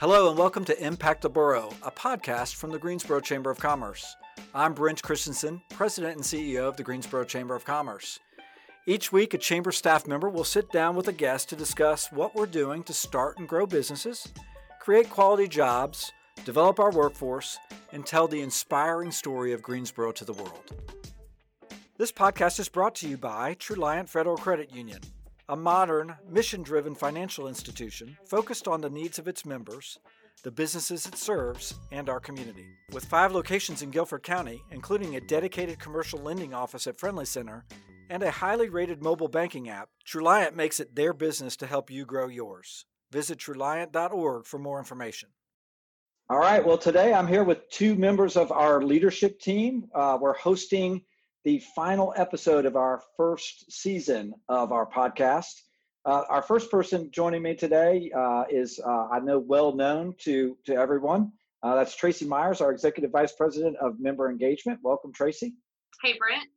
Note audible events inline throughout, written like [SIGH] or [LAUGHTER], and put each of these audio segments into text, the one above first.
Hello, and welcome to Impact the Boro, a podcast from the Greensboro Chamber of Commerce. I'm Brent Christensen, President and CEO of the Greensboro Chamber of Commerce. Each week, a Chamber staff member will sit down with a guest to discuss what we're doing to start and grow businesses, create quality jobs, develop our workforce, and tell the inspiring story of Greensboro to the world. This podcast is brought to you by Truliant Federal Credit Union a modern, mission driven financial institution focused on the needs of its members, the businesses it serves, and our community. With five locations in Guilford County, including a dedicated commercial lending office at Friendly Center and a highly rated mobile banking app, Truliant makes it their business to help you grow yours. Visit Truliant.org for more information. All right. Well, today I'm here with two members of our leadership team. Uh, we're hosting the final episode of our first season of our podcast. Uh, our first person joining me today uh, is, uh, I know, well known to, to everyone. Uh, that's Tracy Myers, our Executive Vice President of Member Engagement. Welcome, Tracy. Hey, Brent.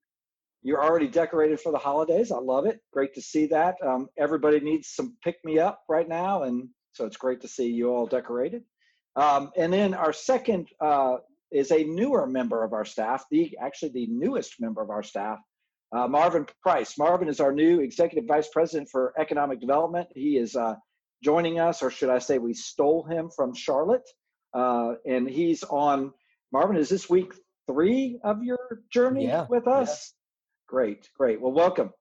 You're already decorated for the holidays. I love it. Great to see that. Um, everybody needs some pick me up right now, and so it's great to see you all decorated. Um, and then our second uh, is a newer member of our staff, the actually the newest member of our staff, uh, Marvin Price. Marvin is our new executive vice president for economic development. He is uh, joining us, or should I say, we stole him from Charlotte, uh, and he's on. Marvin, is this week three of your journey yeah, with us? Yeah. Great, great. Well, welcome.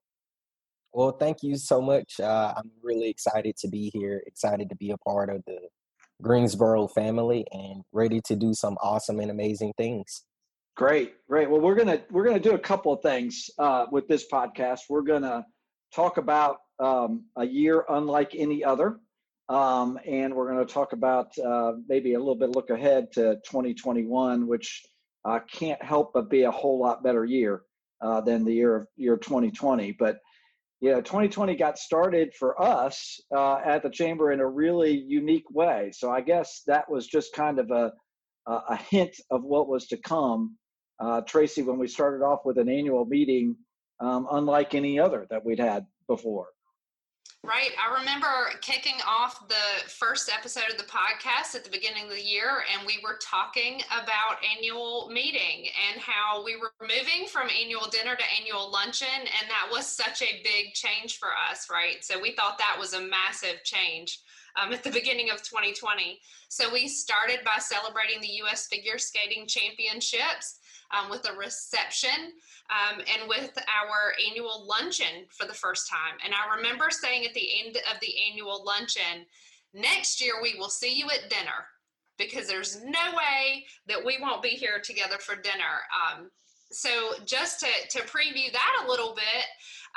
Well, thank you so much. Uh, I'm really excited to be here. Excited to be a part of the Greensboro family and ready to do some awesome and amazing things. Great, great. Well, we're gonna we're gonna do a couple of things uh, with this podcast. We're gonna talk about um, a year unlike any other, um, and we're gonna talk about uh, maybe a little bit look ahead to 2021, which uh, can't help but be a whole lot better year uh, than the year of year 2020. But yeah, 2020 got started for us uh, at the chamber in a really unique way. So I guess that was just kind of a a hint of what was to come. Uh, Tracy, when we started off with an annual meeting, um, unlike any other that we'd had before. Right. I remember kicking off the first episode of the podcast at the beginning of the year, and we were talking about annual meeting and how we were moving from annual dinner to annual luncheon. And that was such a big change for us, right? So we thought that was a massive change um, at the beginning of 2020. So we started by celebrating the U.S. Figure Skating Championships um, with a reception um, and with our annual luncheon for the first time. And I remember saying at the end of the annual luncheon, next year we will see you at dinner because there's no way that we won't be here together for dinner. Um, so just to, to preview that a little bit,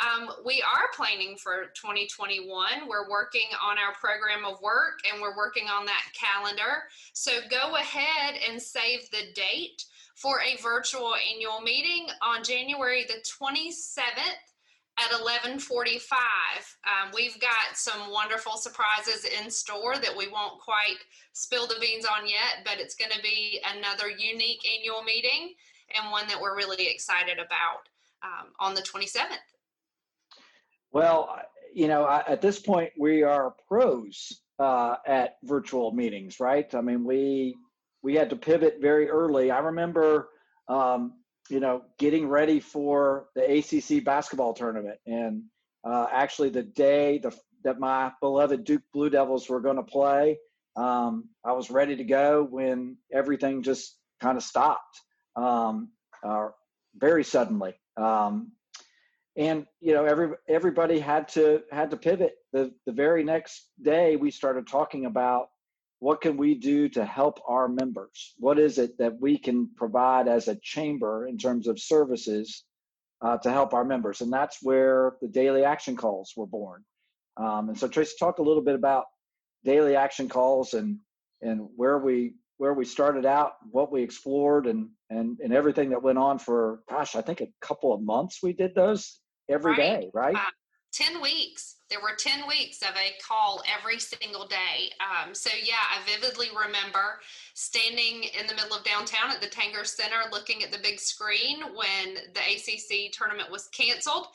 um, we are planning for 2021. We're working on our program of work and we're working on that calendar. So go ahead and save the date for a virtual annual meeting on January the 27th at 11:45. Um, we've got some wonderful surprises in store that we won't quite spill the beans on yet, but it's going to be another unique annual meeting and one that we're really excited about um, on the 27th. Well, you know, at this point, we are pros uh, at virtual meetings, right? I mean, we we had to pivot very early. I remember, um, you know, getting ready for the ACC basketball tournament, and uh, actually the day the, that my beloved Duke Blue Devils were going to play, um, I was ready to go when everything just kind of stopped um, uh, very suddenly. Um, and you know, every everybody had to had to pivot. The the very next day, we started talking about what can we do to help our members? What is it that we can provide as a chamber in terms of services uh, to help our members? And that's where the daily action calls were born. Um, and so Tracy, talk a little bit about daily action calls and and where we where we started out, what we explored, and and and everything that went on for gosh, I think a couple of months. We did those every right. day, right? Uh, 10 weeks. There were 10 weeks of a call every single day. Um, so, yeah, I vividly remember standing in the middle of downtown at the Tanger Center looking at the big screen when the ACC tournament was canceled.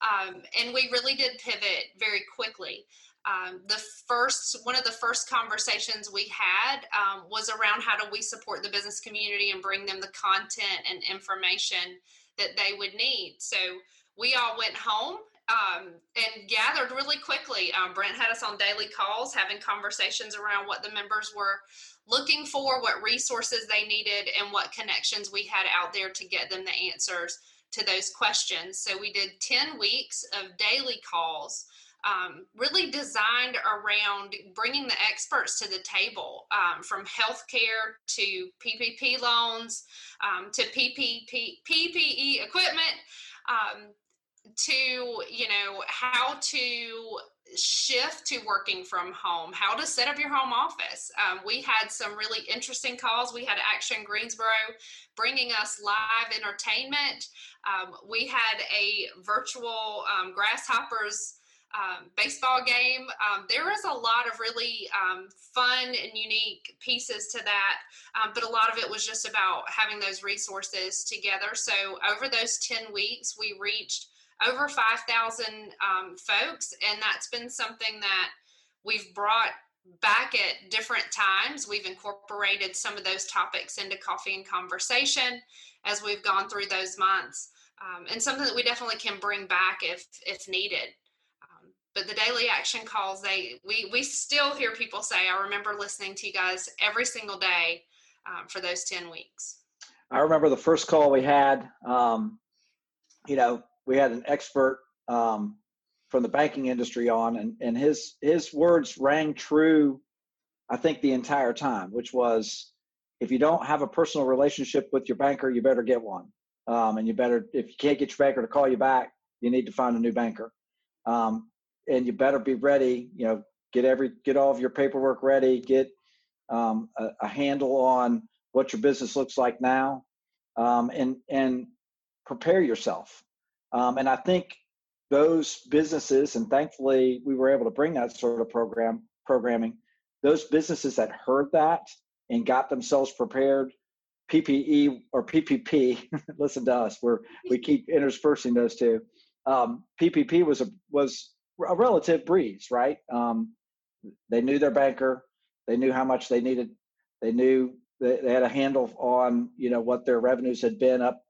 Um, and we really did pivot very quickly. Um, the first one of the first conversations we had um, was around how do we support the business community and bring them the content and information that they would need. So we all went home um, and gathered really quickly. Um, Brent had us on daily calls, having conversations around what the members were looking for, what resources they needed, and what connections we had out there to get them the answers to those questions. So we did 10 weeks of daily calls. Um, really designed around bringing the experts to the table um, from healthcare to PPP loans um, to PPP, PPE equipment um, to you know how to shift to working from home how to set up your home office um, we had some really interesting calls we had action greensboro bringing us live entertainment um, we had a virtual um, grasshoppers um, baseball game. Um, there was a lot of really um, fun and unique pieces to that, but a lot of it was just about having those resources together. So over those 10 weeks, we reached over 5,000 um, folks, and that's been something that we've brought back at different times. We've incorporated some of those topics into coffee and conversation as we've gone through those months. Um, and something that we definitely can bring back if if needed um, but the daily action calls they we we still hear people say i remember listening to you guys every single day um, for those 10 weeks i remember the first call we had um, you know we had an expert um, from the banking industry on, and, and his his words rang true. I think the entire time, which was, if you don't have a personal relationship with your banker, you better get one, um, and you better if you can't get your banker to call you back, you need to find a new banker, um, and you better be ready. You know, get every get all of your paperwork ready, get um, a, a, handle on what your business looks like now, um, and and prepare yourself um, and I think those businesses, and thankfully we were able to bring that sort of program programming. Those businesses that heard that and got themselves prepared, PPE or PPP. [LAUGHS] listen to us. We're we keep [LAUGHS] interspersing those two. Um, PPP was a was a relative breeze, right? Um, they knew their banker. They knew how much they needed. They knew they, they had a handle on you know what their revenues had been up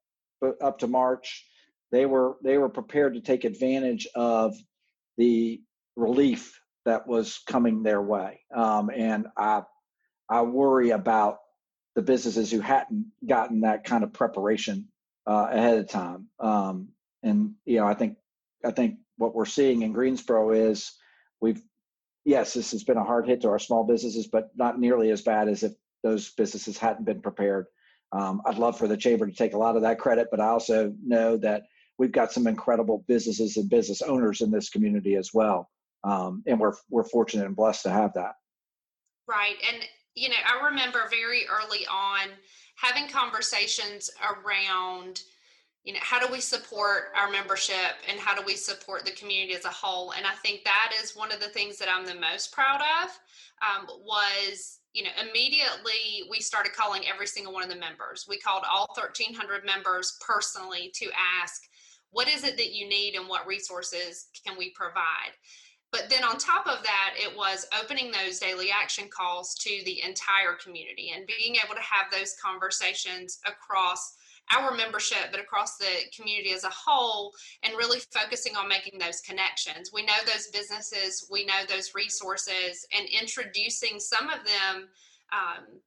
up to March they were they were prepared to take advantage of the relief that was coming their way. Um, and I I worry about the businesses who hadn't gotten that kind of preparation uh, ahead of time. Um, and you know, I think I think what we're seeing in Greensboro is we've yes, this has been a hard hit to our small businesses, but not nearly as bad as if those businesses hadn't been prepared. Um, I'd love for the chamber to take a lot of that credit, but I also know that we've got some incredible businesses and business owners in this community as well. Um, and we're we're fortunate and blessed to have that. Right, and you know, I remember very early on having conversations around you know how do we support our membership and how do we support the community as a whole and i think that is one of the things that i'm the most proud of um, was you know immediately we started calling every single one of the members we called all 1300 members personally to ask what is it that you need and what resources can we provide? But then on top of that it was opening those daily action calls to the entire community and being able to have those conversations across our membership but across the community as a whole and really focusing on making those connections. We know those businesses we know those resources and introducing some of them um,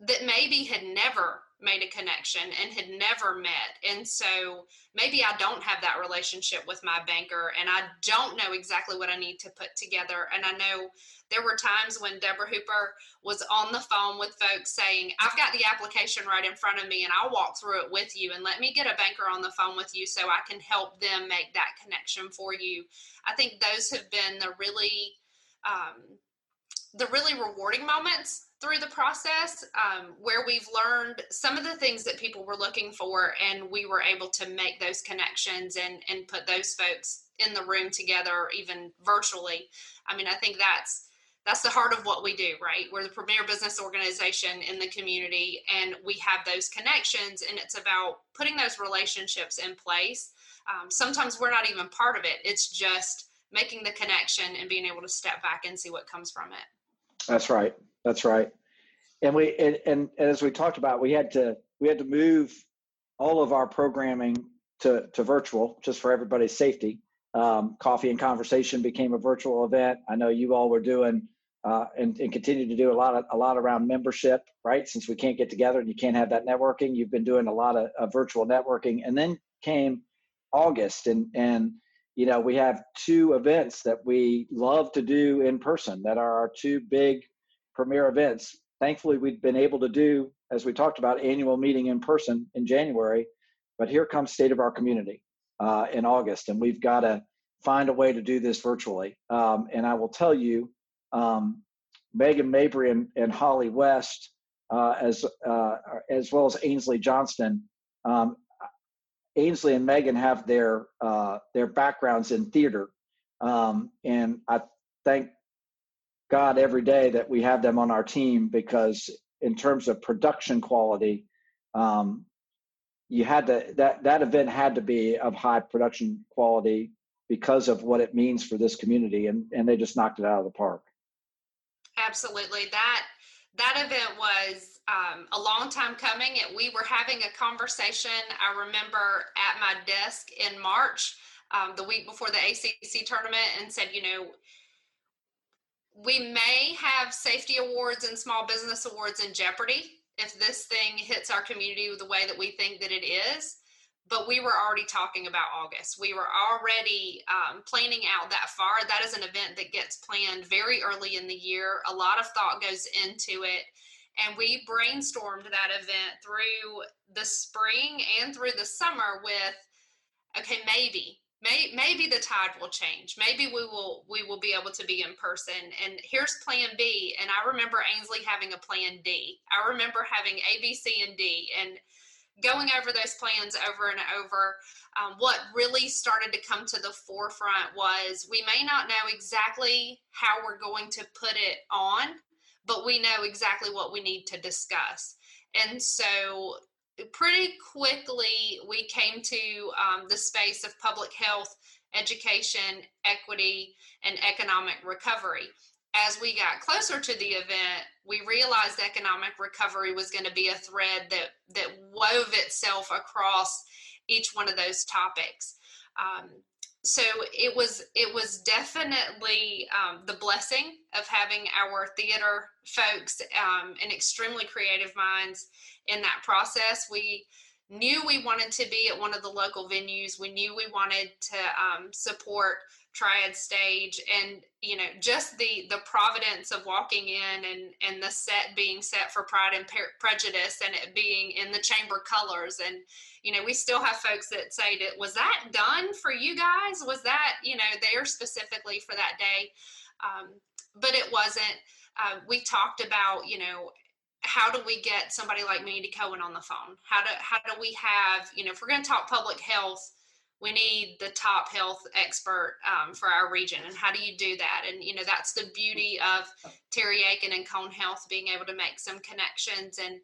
that maybe had never made a connection and had never met. And so maybe I don't have that relationship with my banker and I don't know exactly what I need to put together. And I know there were times when Deborah Hooper was on the phone with folks saying, I've got the application right in front of me and I'll walk through it with you and let me get a banker on the phone with you so I can help them make that connection for you. I think those have been the really um, the really rewarding moments through the process um, where we've learned some of the things that people were looking for and we were able to make those connections and and put those folks in the room together even virtually i mean i think that's that's the heart of what we do right we're the premier business organization in the community and we have those connections and it's about putting those relationships in place um, sometimes we're not even part of it it's just making the connection and being able to step back and see what comes from it. That's right. That's right. And we and, and as we talked about, we had to we had to move all of our programming to to virtual just for everybody's safety. Um, Coffee and Conversation became a virtual event. I know you all were doing uh, and, and continue to do a lot of a lot around membership, right? Since we can't get together and you can't have that networking, you've been doing a lot of, of virtual networking. And then came August, and and you know we have two events that we love to do in person that are our two big premier events. Thankfully, we've been able to do, as we talked about, annual meeting in person in January. But here comes State of Our Community uh, in August, and we've got to find a way to do this virtually. Um, and I will tell you um, Megan Mabry and, and Holly West, uh, as uh, as well as Ainsley Johnston. Um, Ainsley and Megan have their uh, their backgrounds in theater, um, and I thank God every day that we have them on our team because in terms of production quality, um, you had to that that event had to be of high production quality because of what it means for this community, and and they just knocked it out of the park. Absolutely. That that event was um, a long time coming. We were having a conversation. I remember at my desk in March, um, the week before the ACC tournament, and said, you know, we may have safety awards and small business awards in jeopardy if this thing hits our community the way that we think that it is but we were already talking about August. We were already um, planning out that far. That is an event that gets planned very early in the year. A lot of thought goes into it. And we brainstormed that event through the spring and through the summer with, okay, maybe, may, maybe the tide will change. Maybe we will we will be able to be in person. And here's Plan B. And I remember Ainsley having a Plan D. I remember having A, B, C, and D. And going over those plans over and over, um, what really started to come to the forefront was we may not know exactly how we're going to put it on, but we know exactly what we need to discuss. And so, pretty quickly, we came to um, the space of public health, education, equity, and economic recovery as we got closer to the event, we realized economic recovery was going to be a thread that that wove itself across each one of those topics. Um, so it was it was definitely um, the blessing of having our theater folks um, and extremely creative minds in that process. We knew we wanted to be at one of the local venues. We knew we wanted to um, support triad stage and you know just the the providence of walking in and and the set being set for pride and prejudice and it being in the chamber colors and you know we still have folks that say that was that done for you guys? Was that you know there specifically for that day? Um, but it wasn't. Uh, we talked about you know how do we get somebody like Mandy Cohen on the phone? How do how do we have you know if we're going to talk public health, we need the top health expert um, for our region and how do you do that? And you know that's the beauty of Terry Akin and cone health being able to make some connections and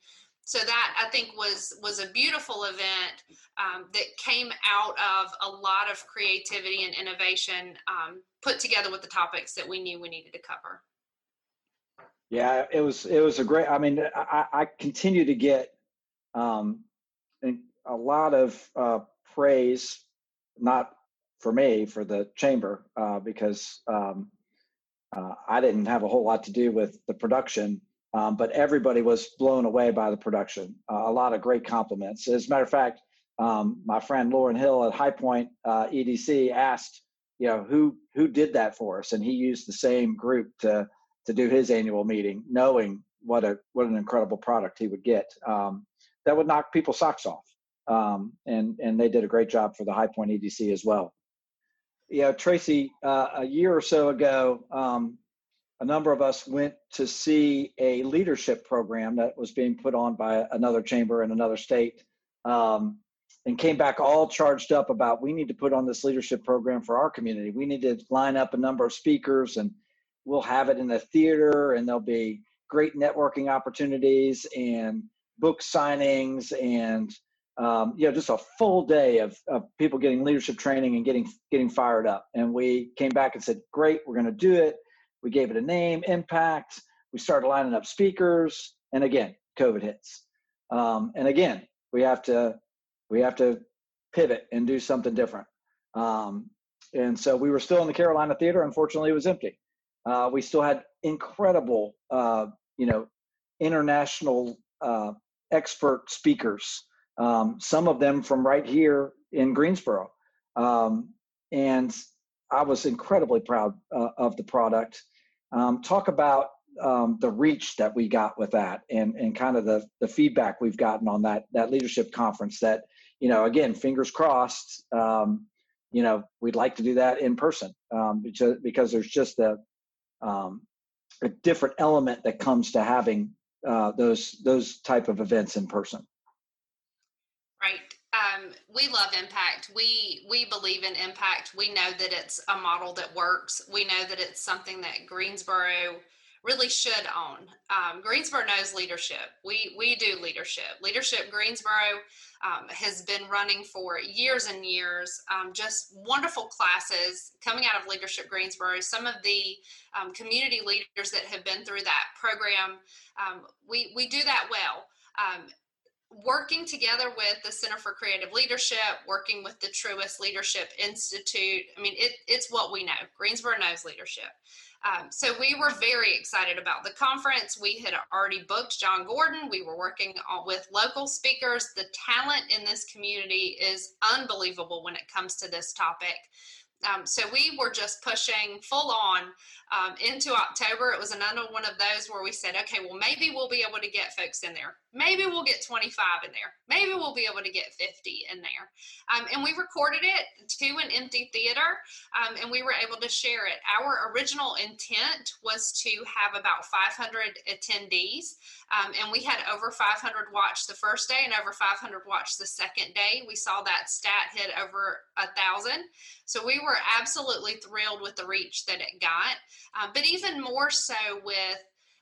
so that i think was was a beautiful event um, that came out of a lot of creativity and innovation um, put together with the topics that we knew we needed to cover. Yeah it was it was a great i mean i, I continue to get um, a lot of uh, praise not for me for the chamber uh, because um, uh, I didn't have a whole lot to do with the production, um, but everybody was blown away by the production. Uh, a lot of great compliments. As a matter of fact, um, my friend Loren Hill at High Point uh, EDC asked, you know, who who did that for us, and he used the same group to to do his annual meeting, knowing what a what an incredible product he would get. Um, that would knock people's socks off um, and and they did a great job for the High Point EDC as well. Know, Tracy, uh, a year or so ago, um, a number of us went to see a leadership program that was being put on by another chamber in another state, um, and came back all charged up about we need to put on this leadership program for our community. We need to line up a number of speakers, and we'll have it in the theater, and there'll be great networking opportunities and book signings and um, you know, just a full day of, of people getting leadership training and getting getting fired up. And we came back and said, "Great, we're going to do it." We gave it a name, Impact. We started lining up speakers, and again, COVID hits. Um, and again, we have to we have to pivot and do something different. Um, and so we were still in the Carolina Theater. Unfortunately, it was empty. Uh, we still had incredible, uh, you know, international uh, expert speakers. Um, some of them from right here in Greensboro, um, and I was incredibly proud uh, of the product. Um, talk about um, the reach that we got with that, and and kind of the the feedback we've gotten on that that leadership conference. That you know, again, fingers crossed. Um, you know, we'd like to do that in person um, because because there's just a a different element that comes to having uh, those those type of events in person. We love impact. We we believe in impact. We know that it's a model that works. We know that it's something that Greensboro really should own. Um, Greensboro knows leadership. We we do leadership. Leadership Greensboro um, has been running for years and years. Um, just wonderful classes coming out of Leadership Greensboro. Some of the um, community leaders that have been through that program, um, we we do that well um, working together with the Center for Creative Leadership, working with the Truist Leadership Institute. I mean, it, it's what we know. Greensboro knows leadership. Um, so we were very excited about the conference. We had already booked Jon Gordon. We were working with local speakers. The talent in this community is unbelievable when it comes to this topic. Um, so we were just pushing full on um, into October. It was another one of those where we said, okay, well, maybe we'll be able to get folks in there. Maybe we'll get 25 in there. Maybe we'll be able to get 50 in there. Um, and we recorded it to an empty theater um, and we were able to share it. Our original intent was to have about 500 attendees. Um, and we had over 500 watch the first day and over 500 watch the second day. We saw that stat hit over a thousand. So we were absolutely thrilled with the reach that it got. Uh, but even more so with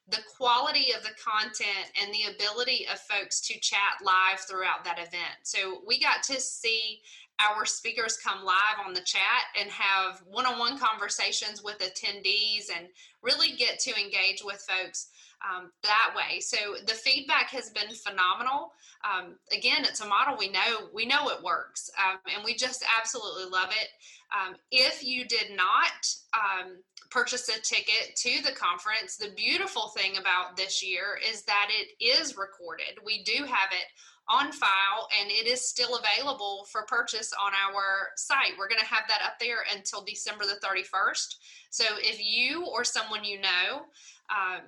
the quality of the content and the ability of folks to chat live throughout that event. So we got to see our speakers come live on the chat and have one-on-one conversations with attendees and really get to engage with folks um, that way. So the feedback has been phenomenal. Um, again, it's a model we know we know it works, um, and we just absolutely love it. Um, if you did not um, purchase a ticket to the conference, the beautiful thing about this year is that it is recorded. We do have it on file and it is still available for purchase on our site. We're going to have that up there until December the 31st. So if you or someone you know um,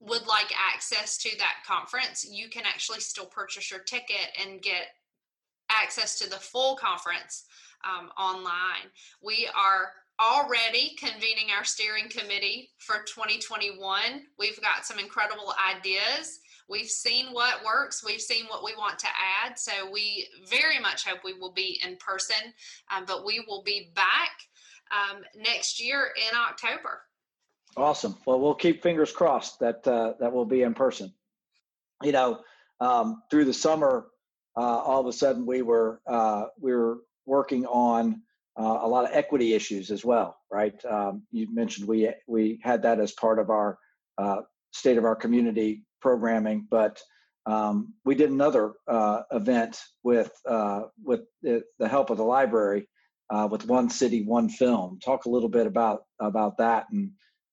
would like access to that conference, you can actually still purchase your ticket and get access to the full conference um, online. We are already convening our steering committee for 2021. We've got some incredible ideas. We've seen what works. We've seen what we want to add. So we very much hope we will be in person, um, but we will be back um, next year in October. Awesome. Well, we'll keep fingers crossed that uh, that will be in person. You know, um, through the summer, uh, all of a sudden we were uh, we were working on uh, a lot of equity issues as well, right? Um, you mentioned we we had that as part of our uh, state of our community programming, but um, we did another uh, event with with the, help of the library with one city, one film. Talk a little bit about about that and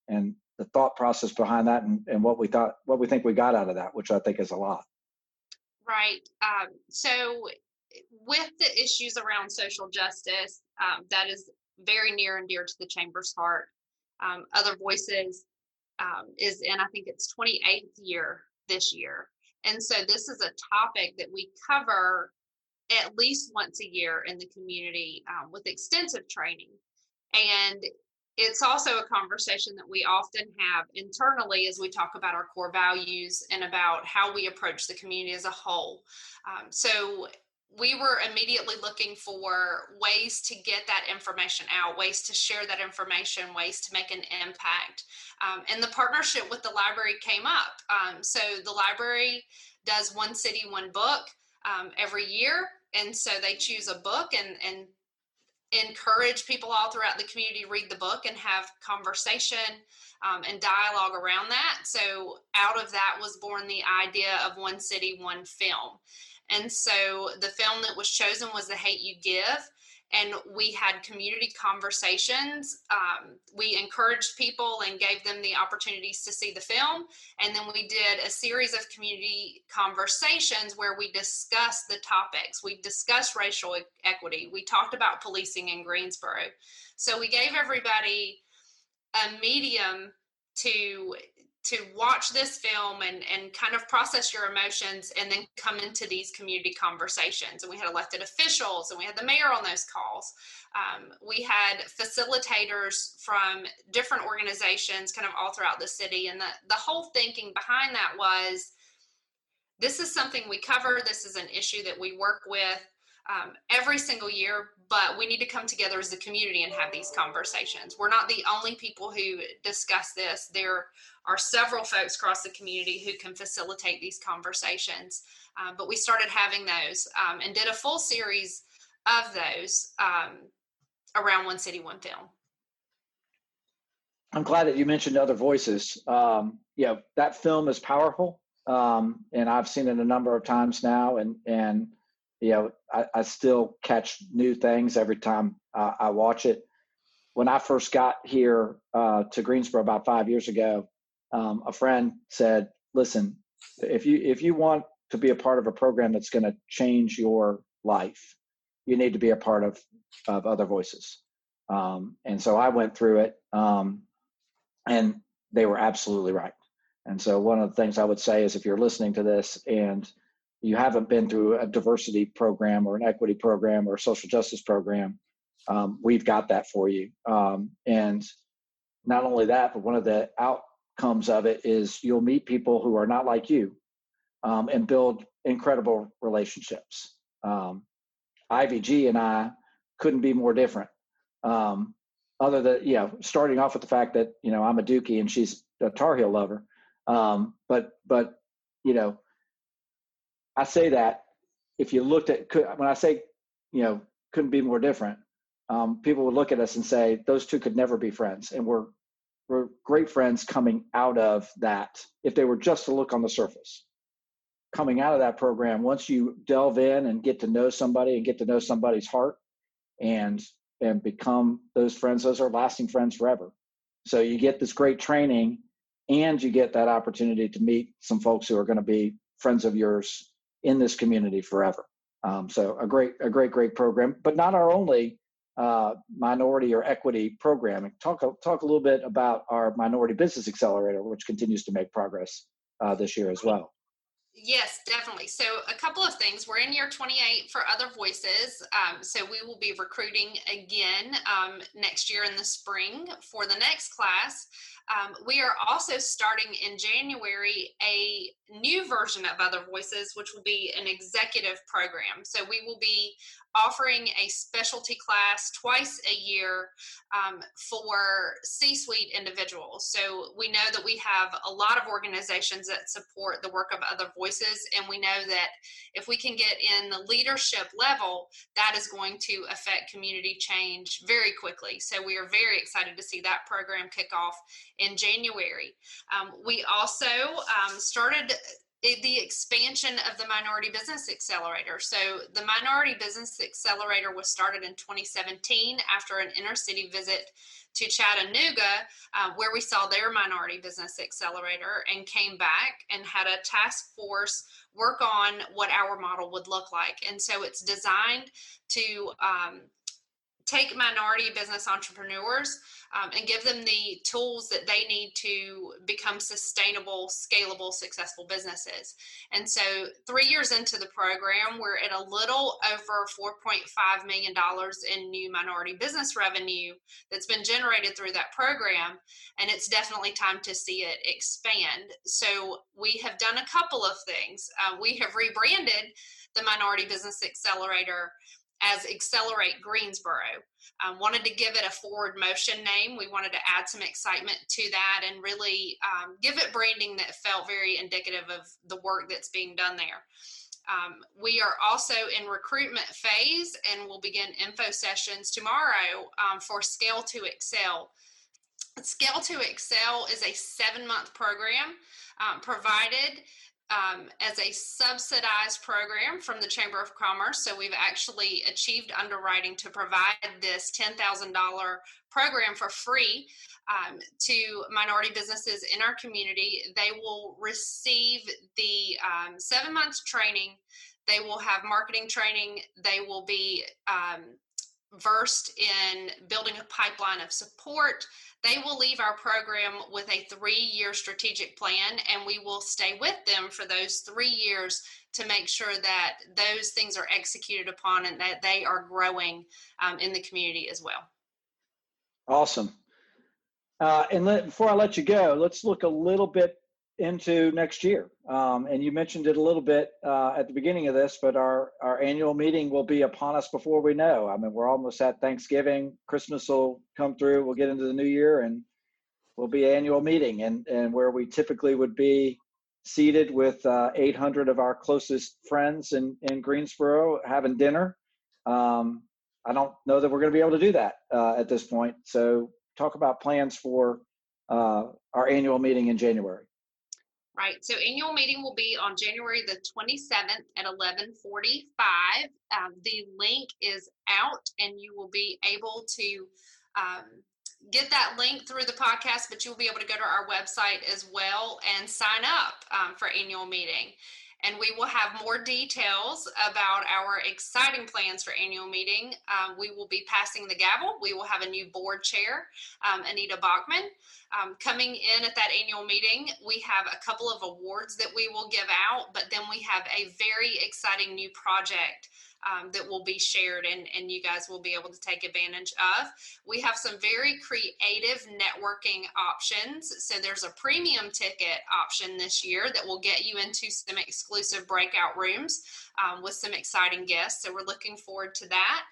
and the thought process behind that and, and what we thought what we think we got out of that which i think is a lot right um, so with the issues around social justice um, that is very near and dear to the chamber's heart um, other voices um, is in i think it's 28th year this year and so this is a topic that we cover at least once a year in the community um, with extensive training and it's also a conversation that we often have internally as we talk about our core values and about how we approach the community as a whole. Um, so we were immediately looking for ways to get that information out, ways to share that information, ways to make an impact. Um, and the partnership with the library came up. Um, so the library does one city, one book. um, every year. And so they choose a book and, and encourage people all throughout the community to read the book and have conversation um, and dialogue around that. So out of that was born the idea of One City, One Film. And so the film that was chosen was The Hate You Give and we had community conversations. Um, we encouraged people and gave them the opportunities to see the film. And then we did a series of community conversations where we discussed the topics. We discussed racial equity. We talked about policing in Greensboro. So we gave everybody a medium to to watch this film and, and kind of process your emotions and then come into these community conversations. And we had elected officials and we had the mayor on those calls. Um, we had facilitators from different organizations kind of all throughout the city. And the, the whole thinking behind that was this is something we cover, this is an issue that we work with um, every single year, but we need to come together as a community and have these conversations. We're not the only people who discuss this. There are several folks across the community who can facilitate these conversations. Um, but we started having those um, and did a full series of those um, around One City, One Film. I'm glad that you mentioned other voices. Um, you know, that film is powerful. Um, and I've seen it a number of times now. And, and, you know, I, I still catch new things every time uh, I watch it. When I first got here uh, to Greensboro about five years ago, um, a friend said, "Listen, if you if you want to be a part of a program that's going to change your life, you need to be a part of of other voices." Um, and so I went through it, um, and they were absolutely right. And so one of the things I would say is, if you're listening to this and you haven't been through a diversity program or an equity program or a social justice program, um, we've got that for you. Um, and not only that, but one of the out outcomes of it is you'll meet people who are not like you um, and build incredible relationships. Um, Ivy G and I couldn't be more different. Um, other than you know, starting off with the fact that you know I'm a Dookie and she's a Tar Heel lover. Um, but but you know, I say that if you looked at when I say you know couldn't be more different, um, people would look at us and say those two could never be friends, and we're were great friends coming out of that if they were just to look on the surface. Coming out of that program once you delve in and get to know somebody and get to know somebody's heart and and become those friends those are lasting friends forever. So you get this great training and you get that opportunity to meet some folks who are going to be friends of yours in this community forever. Um, so a great a great great program but not our only uh, minority or equity programming. Talk talk a little bit about our minority business accelerator, which continues to make progress uh, this year as well. Yes, definitely. So, a couple of things. We're in year 28 for Other Voices. Um, so, we will be recruiting again um, next year in the spring for the next class. Um, we are also starting in January a new version of Other Voices, which will be an executive program. So we will be offering a specialty class twice a year um, for C suite individuals. So we know that we have a lot of organizations that support the work of Other Voices, and we know that if we can get in the leadership level, that is going to affect community change very quickly. So we are very excited to see that program kick off in January. Um, we also um, started the expansion of the Minority Business Accelerator. So, the Minority Business Accelerator was started in 2017 after an inner city visit to Chattanooga, uh, where we saw their Minority Business Accelerator and came back and had a task force work on what our model would look like. And so, it's designed to um, take minority business entrepreneurs um, and give them the tools that they need to become sustainable, scalable, successful businesses. And so, three years into the program, we're at a little over $4.5 million in new minority business revenue that's been generated through that program. And it's definitely time to see it expand. So, we have done a couple of things. Uh, we have rebranded the Minority Business Accelerator as Accelerate Greensboro. Um, wanted to give it a forward motion name. We wanted to add some excitement to that and really um, give it branding that felt very indicative of the work that's being done there. Um, we are also in recruitment phase and we'll begin info sessions tomorrow um, for Scale to Excel. Scale to Excel is a seven month program um, provided um, as a subsidized program from the Chamber of Commerce. So we've actually achieved underwriting to provide this $10,000 program for free um, to minority businesses in our community. They will receive the um, seven months training. They will have marketing training. They will be um, versed in building a pipeline of support. They will leave our program with a three year strategic plan, and we will stay with them for those three years to make sure that those things are executed upon and that they are growing um, in the community as well. Awesome. Uh, and let, before I let you go, let's look a little bit into next year. Um, and you mentioned it a little bit uh, at the beginning of this, but our, our annual meeting will be upon us before we know. I mean, we're almost at Thanksgiving. Christmas will come through. We'll get into the new year and we'll be annual meeting and, and where we typically would be seated with uh, 800 of our closest friends in, in Greensboro having dinner. Um, I don't know that we're going to be able to do that uh, at this point. So talk about plans for uh, our annual meeting in January. Right. So annual meeting will be on January the 27th at 11:45. Um, the link is out, and you will be able to um, get that link through the podcast. But you will be able to go to our website as well and sign up um, for annual meeting and we will have more details about our exciting plans for annual meeting. Um, we will be passing the gavel. We will have a new board chair, um, Anita Bachman. Um, coming in at that annual meeting, we have a couple of awards that we will give out, but then we have a very exciting new project um, that will be shared and, and you guys will be able to take advantage of. We have some very creative networking options. So there's a premium ticket option this year that will get you into some exclusive breakout rooms um, with some exciting guests. So we're looking forward to that.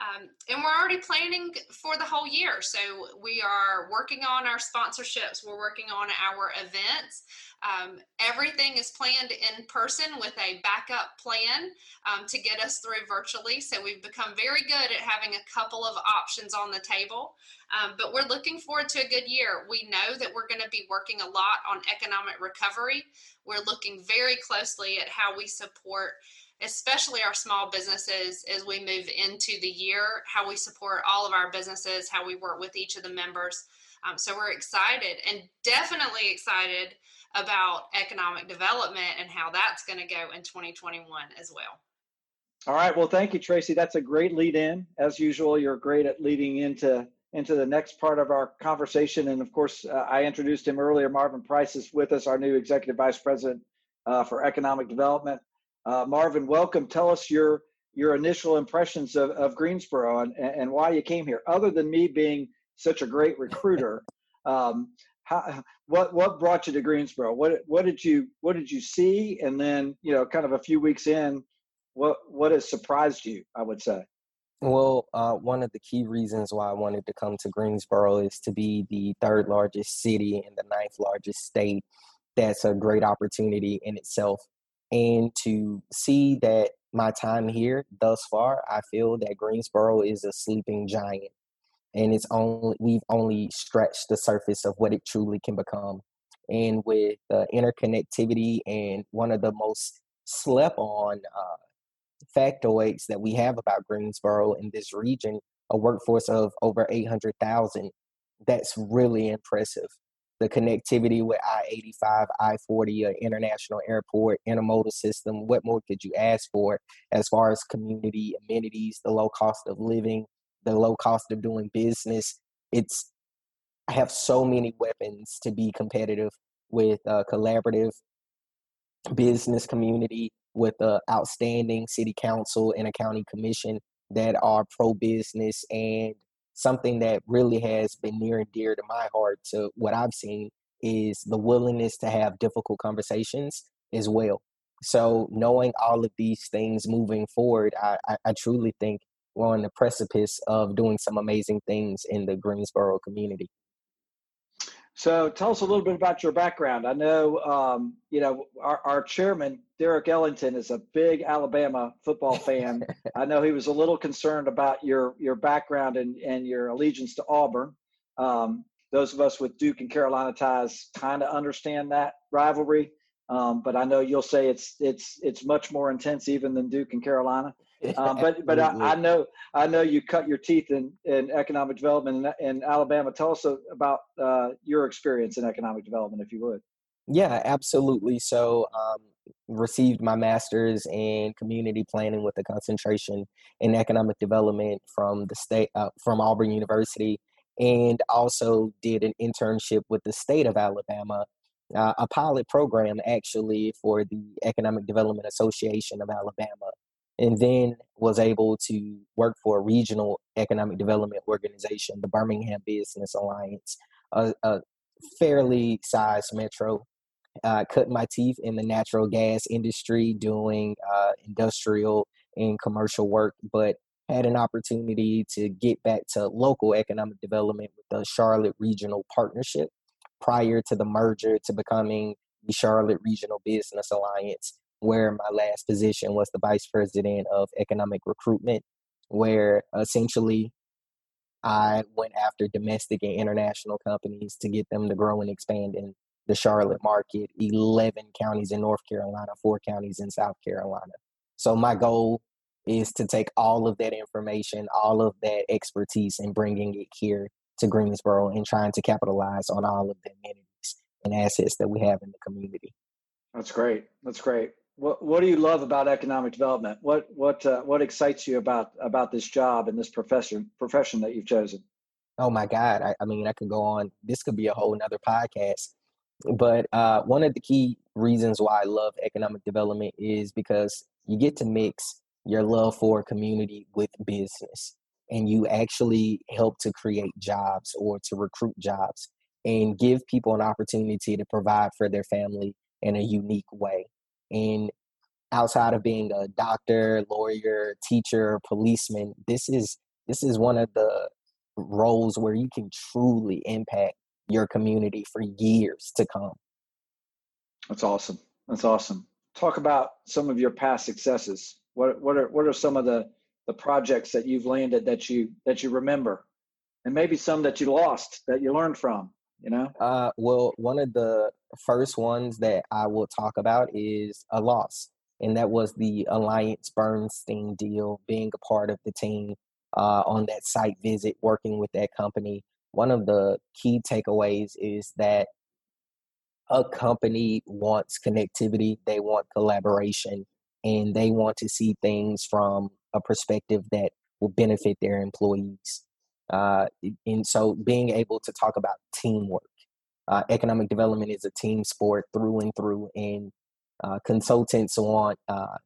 Um, and we're already planning for the whole year. So we are working on our sponsorships, we're working on our events. Um, everything is planned in person with a backup plan um, to get us through virtually. So we've become very good at having a couple of options on the table. Um, but we're looking forward to a good year. We know that we're going to be working a lot on economic recovery. We're looking very closely at how we support especially our small businesses as we move into the year, how we support all of our businesses, how we work with each of the members. Um, so we're excited and definitely excited about economic development and how that's going to go in 2021 as well. All right. Well, thank you, Tracy. That's a great lead in. As usual, you're great at leading into into the next part of our conversation. And of course, uh, I introduced him earlier. Marvin Price is with us, our new executive vice president uh, for economic development. Uh, Marvin, welcome. Tell us your your initial impressions of, of Greensboro and, and why you came here. Other than me being such a great recruiter, [LAUGHS] um, how, what what brought you to Greensboro? What what did you what did you see? And then you know, kind of a few weeks in, what what has surprised you? I would say. Well, uh, one of the key reasons why I wanted to come to Greensboro is to be the third largest city and the ninth largest state. That's a great opportunity in itself and to see that my time here thus far, I feel that Greensboro is a sleeping giant, and it's only we've only stretched the surface of what it truly can become. And with the interconnectivity and one of the most slept on uh, factoids that we have about Greensboro in this region, a workforce of over 800,000, that's really impressive the connectivity with I 85, I 40, an international airport, intermodal system. What more could you ask for as far as community amenities, the low cost of living, the low cost of doing business? It's, I have so many weapons to be competitive with a collaborative business community, with an outstanding city council and a county commission that are pro business and something that really has been near and dear to my heart to what I've seen is the willingness to have difficult conversations as well. So knowing all of these things moving forward, I, I, I truly think we're on the precipice of doing some amazing things in the Greensboro community. So tell us a little bit about your background. I know, um, you know, our, our chairman, Derek Ellington, is a big Alabama football fan. [LAUGHS] I know he was a little concerned about your, your background and, and your allegiance to Auburn. Um, those of us with Duke and Carolina ties kind of understand that rivalry. Um, but I know you'll say it's it's it's much more intense even than Duke and Carolina. [LAUGHS] Um, but but I, I, know I know you cut your teeth in, in economic development in, in Alabama. Tell us about uh, your experience in economic development, if you would. Yeah, absolutely. So, um, received my master's in community planning with a concentration in economic development from the state uh, from Auburn University, and also did an internship with the state of Alabama uh, a pilot program actually for the Economic Development Association of Alabama, and then was able to work for a regional economic development organization, the Birmingham Business Alliance, a, a fairly sized metro. Uh, cut my teeth in the natural gas industry doing uh, industrial and commercial work, but had an opportunity to get back to local economic development with the Charlotte Regional Partnership, prior to the merger to becoming the Charlotte Regional Business Alliance, where my last position was the vice president of economic recruitment, where essentially I went after domestic and international companies to get them to grow and expand in the Charlotte market, 11 counties in North Carolina, four counties in South Carolina. So my goal is to take all of that information, all of that expertise, and bringing it here to Greensboro and trying to capitalize on all of the amenities and assets that we have in the community. That's great. That's great. What What do you love about economic development? What What uh, What excites you about about this job and this profession profession that you've chosen? Oh my God! I, I mean, I could go on. This could be a whole another podcast. But uh, one of the key reasons why I love economic development is because you get to mix your love for community with business and you actually help to create jobs or to recruit jobs and give people an opportunity to provide for their family in a unique way. And outside of being a doctor, lawyer, teacher, policeman, this is this is one of the roles where you can truly impact your community for years to come. That's awesome. That's awesome. Talk about some of your past successes. What what are what are some of the the projects that you've landed that you that you remember and maybe some that you lost that you learned from you know uh, well one of the first ones that i will talk about is a loss and that was the AllianceBernstein deal being a part of the team uh, on that site visit working with that company one of the key takeaways is that a company wants connectivity they want collaboration and they want to see things from a perspective that will benefit their employees. Uh, and so being able to talk about teamwork, uh, economic development is a team sport through and through, and uh, consultants want uh,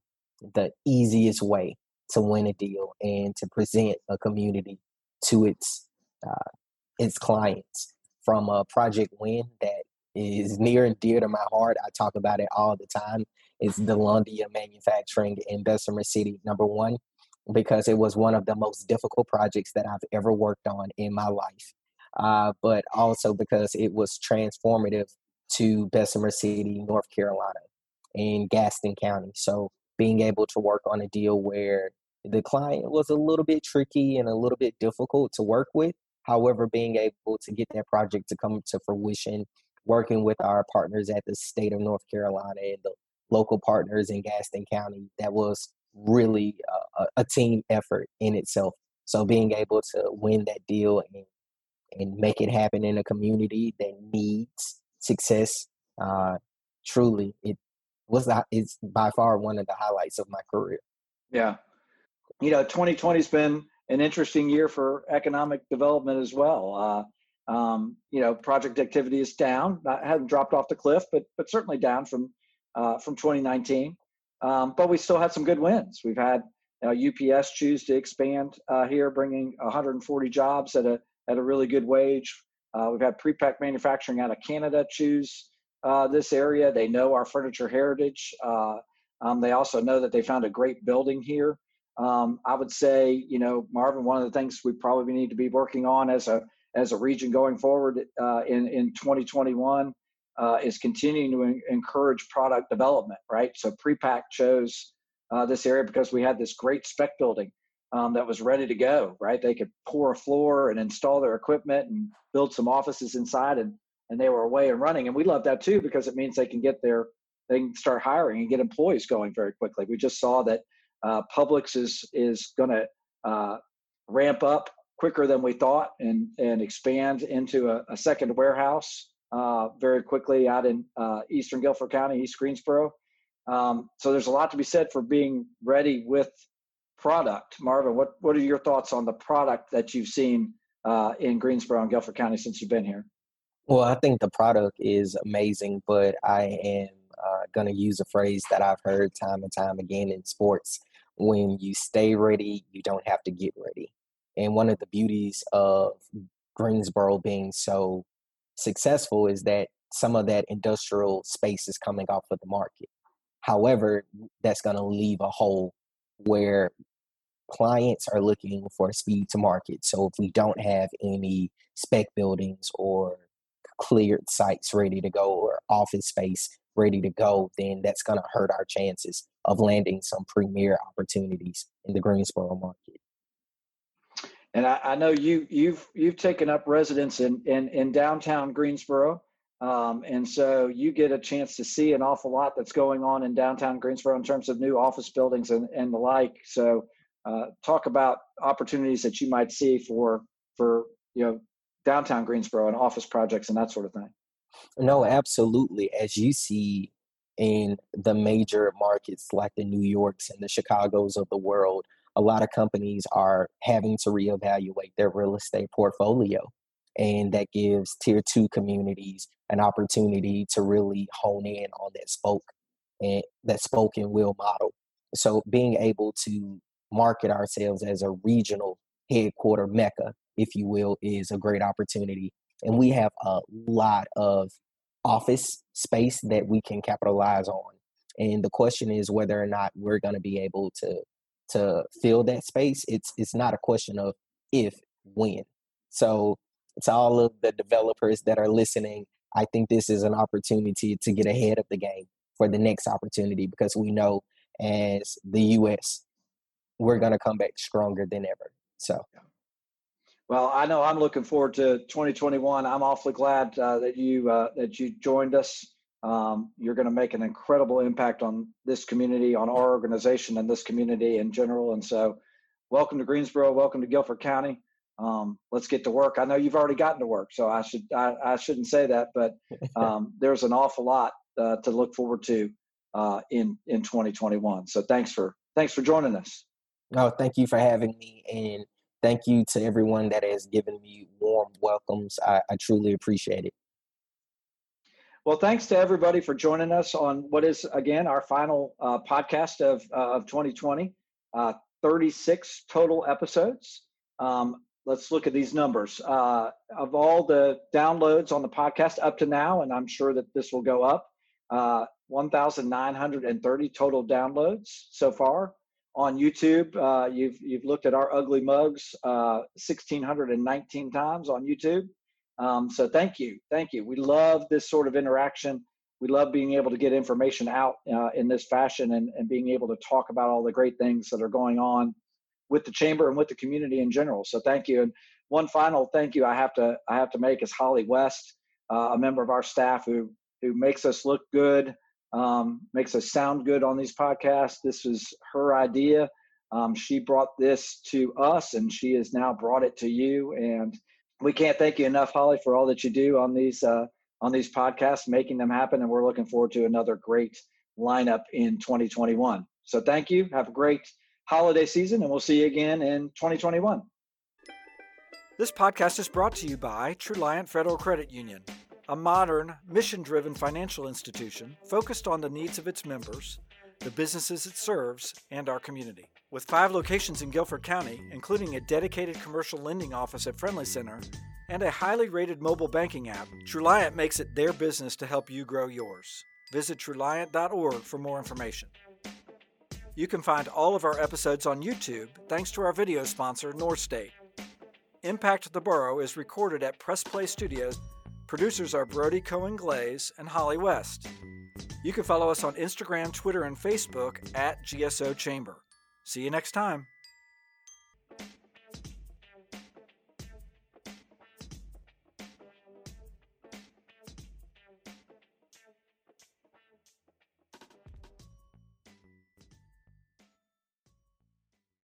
the easiest way to win a deal and to present a community to its uh, its clients. From a project win that is near and dear to my heart, I talk about it all the time. It's Delundia Manufacturing in Bessemer City, number one because it was one of the most difficult projects that I've ever worked on in my life. Uh, but also because it was transformative to Bessemer City, North Carolina, in Gaston County. So being able to work on a deal where the client was a little bit tricky and a little bit difficult to work with. However, being able to get that project to come to fruition, working with our partners at the state of North Carolina and the local partners in Gaston County, that was really a, a, team effort in itself. So being able to win that deal and and make it happen in a community that needs success, uh, truly, it was that it's by far one of the highlights of my career. Yeah, you know, 2020 has been an interesting year for economic development as well. Uh, um, you know, project activity is down. Not, hasn't dropped off the cliff, but but certainly down from uh, from 2019. Um, but we still had some good wins. We've had UPS choose to expand uh, here, bringing 140 jobs at a at a really good wage. Uh, we've had Prepac manufacturing out of Canada choose uh, this area. They know our furniture heritage. Uh, um, they also know that they found a great building here. Um, I would say, you know, Marvin, one of the things we probably need to be working on as a as a region going forward uh, in in 2021 uh, is continuing to en- encourage product development. Right, so Prepac chose uh, this area because we had this great spec building um, that was ready to go. Right, they could pour a floor and install their equipment and build some offices inside, and and they were away and running. And we love that too because it means they can get their they can start hiring and get employees going very quickly. We just saw that uh, Publix is is going to uh, ramp up quicker than we thought and and expand into a, a second warehouse uh, very quickly out in uh, eastern Guilford County, East Greensboro. Um, so there's a lot to be said for being ready with product. Marvin, what what are your thoughts on the product that you've seen uh, in Greensboro and Guilford County since you've been here? Well, I think the product is amazing, but I am uh, going to use a phrase that I've heard time and time again in sports. When you stay ready, you don't have to get ready. And one of the beauties of Greensboro being so successful is that some of that industrial space is coming off of the market. However, that's going to leave a hole where clients are looking for speed to market. So if we don't have any spec buildings or cleared sites ready to go or office space ready to go, then that's going to hurt our chances of landing some premier opportunities in the Greensboro market. And I, I know you you've you've taken up residence in in, in downtown Greensboro, um, and so you get a chance to see an awful lot that's going on in downtown Greensboro in terms of new office buildings and, and the like. So, uh, talk about opportunities that you might see for for you know downtown Greensboro and office projects and that sort of thing. No, absolutely. As you see in the major markets like the New Yorks and the Chicagos of the world, a lot of companies are having to reevaluate their real estate portfolio. And that gives tier two communities an opportunity to really hone in on that spoke eh, and that spoken will model. So being able to market ourselves as a regional headquarter mecca, if you will, is a great opportunity and we have a lot of office space that we can capitalize on. And the question is whether or not we're going to be able to to fill that space. It's it's not a question of if, when. So it's all of the developers that are listening. I think this is an opportunity to get ahead of the game for the next opportunity because we know as the U.S. we're going to come back stronger than ever. So. Well, I know I'm looking forward to 2021. I'm awfully glad uh, that you uh, that you joined us. Um, you're going to make an incredible impact on this community, on our organization, and this community in general. And so, welcome to Greensboro. Welcome to Guilford County. Um, let's get to work. I know you've already gotten to work, so I should I, I shouldn't say that, but [LAUGHS] um, there's an awful lot uh, to look forward to uh, in in 2021. So thanks for thanks for joining us. No, thank you for having me and thank you to everyone that has given me warm welcomes. I, I truly appreciate it. Well, thanks to everybody for joining us on what is again our final uh, podcast of uh, of 2020. Uh, 36 total episodes. Um, let's look at these numbers uh, of all the downloads on the podcast up to now, and I'm sure that this will go up. Uh, 1,930 total downloads so far on YouTube. Uh, you've you've looked at our ugly mugs uh, 1,619 times on YouTube. Um, so thank you, thank you. We love this sort of interaction. We love being able to get information out uh, in this fashion and, and being able to talk about all the great things that are going on with the chamber and with the community in general. So thank you. And one final thank you I have to I have to make is Holly West, uh, a member of our staff who who makes us look good um, makes us sound good on these podcasts. This was her idea. Um, she brought this to us, and she has now brought it to you. And we can't thank you enough, Holly, for all that you do on these uh, on these podcasts, making them happen. And we're looking forward to another great lineup in 2021. So thank you. Have a great holiday season, and we'll see you again in 2021. This podcast is brought to you by Truliant Federal Credit Union a modern, mission driven financial institution focused on the needs of its members, the businesses it serves, and our community. With five locations in Guilford County, including a dedicated commercial lending office at Friendly Center and a highly rated mobile banking app, Truliant makes it their business to help you grow yours. Visit Truliant.org for more information. You can find all of our episodes on YouTube thanks to our video sponsor, North State. Impact the Boro is recorded at Press Play Studios. Producers are Brody Cohen Glaze and Holly West. You can follow us on Instagram, Twitter, and Facebook at GSO Chamber. See you next time.